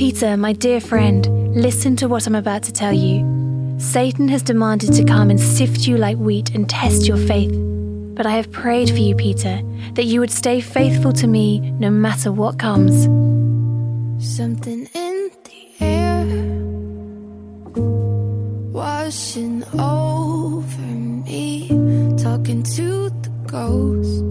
Peter, my dear friend, listen to what I'm about to tell you. Satan has demanded to come and sift you like wheat and test your faith. But I have prayed for you, Peter, that you would stay faithful to me no matter what comes. Something in the air washing over me, talking to the ghost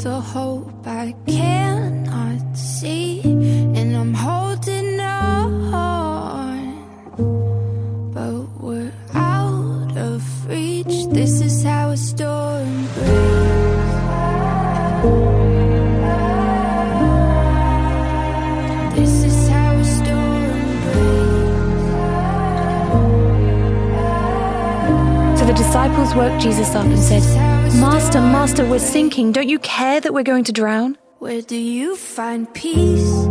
to hope I cannot see, and I'm holding on, but we're out of reach. This is how a storm breaks. The disciples woke Jesus up and said, Master, Master, we're sinking. Don't you care that we're going to drown? Where do you find peace?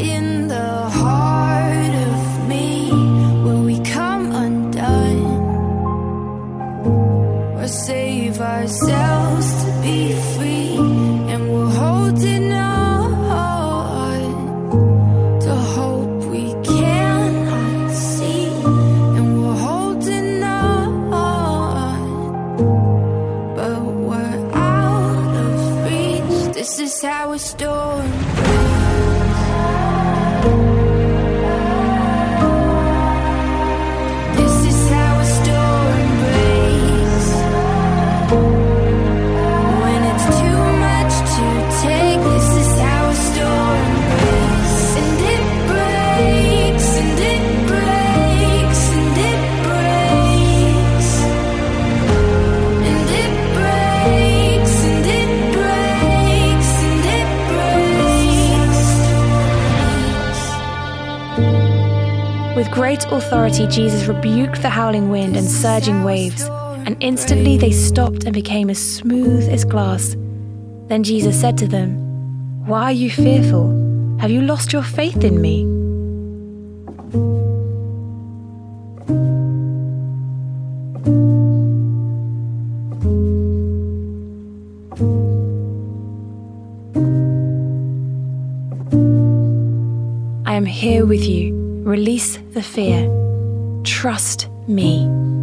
In the heart of me, where we come undone, or save ourselves This is how it's storm With great authority, Jesus rebuked the howling wind and surging waves, and instantly they stopped and became as smooth as glass. Then Jesus said to them, Why are you fearful? Have you lost your faith in me? I am here with you. Release the fear. Trust me.